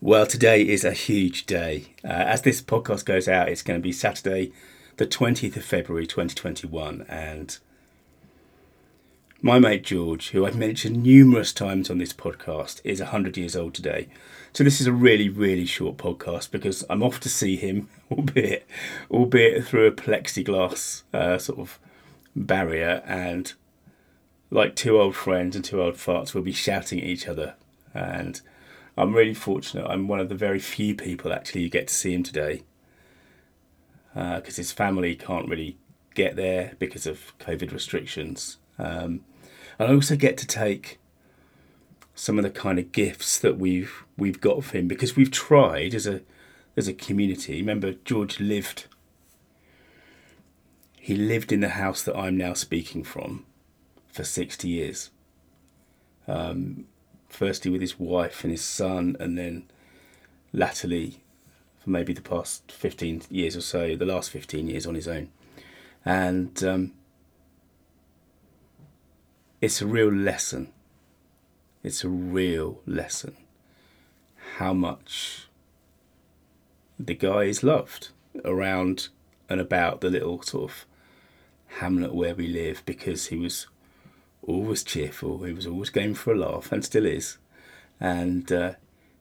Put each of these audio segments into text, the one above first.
Well, today is a huge day. Uh, as this podcast goes out, it's going to be Saturday, the 20th of February 2021. And my mate George, who I've mentioned numerous times on this podcast, is 100 years old today. So this is a really, really short podcast because I'm off to see him, albeit, albeit through a plexiglass uh, sort of barrier. And like two old friends and two old farts, we'll be shouting at each other. And I'm really fortunate. I'm one of the very few people actually who get to see him today because uh, his family can't really get there because of COVID restrictions. Um, and I also get to take some of the kind of gifts that we've we've got for him because we've tried as a as a community. Remember, George lived. He lived in the house that I'm now speaking from for 60 years. Um, firstly with his wife and his son, and then latterly, for maybe the past 15 years or so, the last 15 years on his own. And um, it's a real lesson. It's a real lesson how much the guy is loved around and about the little sort of hamlet where we live because he was always cheerful. He was always going for a laugh, and still is. And uh,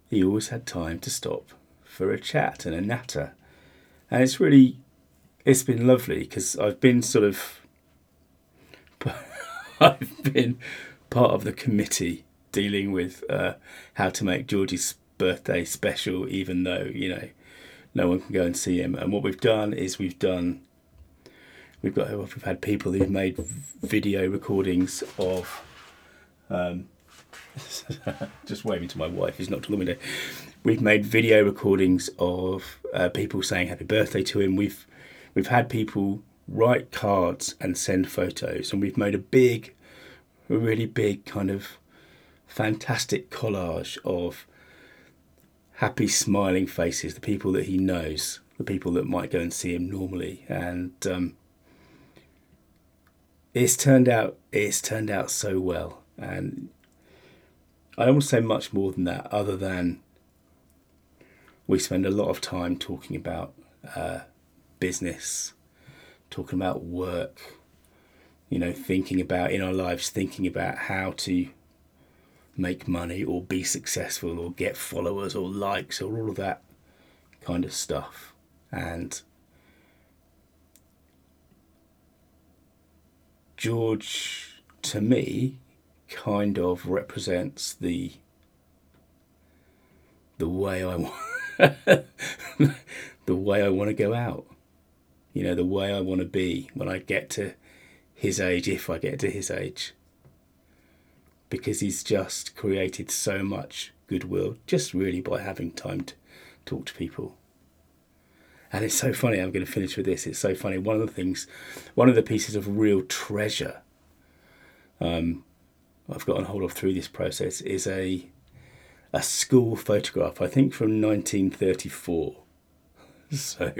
he always had time to stop for a chat and a natter. And it's really, it's been lovely because I've been sort of, I've been part of the committee dealing with uh, how to make George's birthday special, even though you know no one can go and see him. And what we've done is we've done we've got we've had people who've made video recordings of um, just waving to my wife who's not the window. We've made video recordings of uh, people saying happy birthday to him. We've we've had people write cards and send photos, and we've made a big, a really big kind of fantastic collage of happy smiling faces, the people that he knows, the people that might go and see him normally, and um, it's turned out it's turned out so well, and I don't want to say much more than that, other than we spend a lot of time talking about uh, business, talking about work, you know, thinking about in our lives, thinking about how to make money or be successful or get followers or likes or all of that kind of stuff. And George, to me, kind of represents the the way I want the way I want to go out. You know, the way I want to be when I get to his age, if I get to his age. Because he's just created so much goodwill just really by having time to talk to people. And it's so funny, I'm going to finish with this. It's so funny. One of the things, one of the pieces of real treasure um, I've gotten hold of through this process is a a school photograph, I think from 1934. So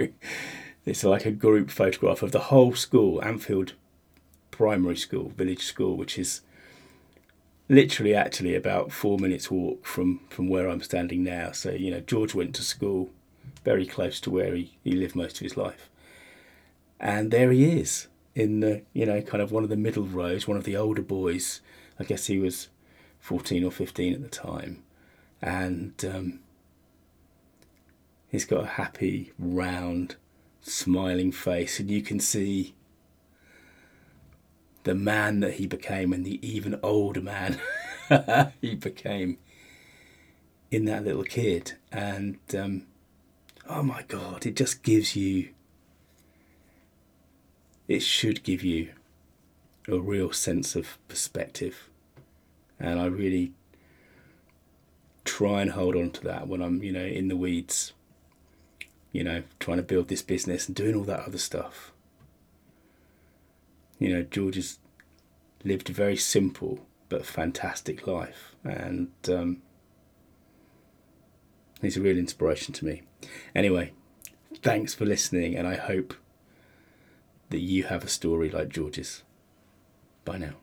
it's like a group photograph of the whole school, Anfield Primary School, village school, which is literally actually about four minutes walk from, from where I'm standing now. So, you know, George went to school very close to where he, he lived most of his life. And there he is in the, you know, kind of one of the middle rows, one of the older boys. I guess he was 14 or 15 at the time. And um, he's got a happy, round, smiling face. And you can see the man that he became and the even older man he became in that little kid. And um, oh my God, it just gives you, it should give you a real sense of perspective. And I really try and hold on to that when I'm, you know, in the weeds, you know, trying to build this business and doing all that other stuff. You know, George has lived a very simple but fantastic life. And, um, He's a real inspiration to me. Anyway, thanks for listening, and I hope that you have a story like George's. Bye now.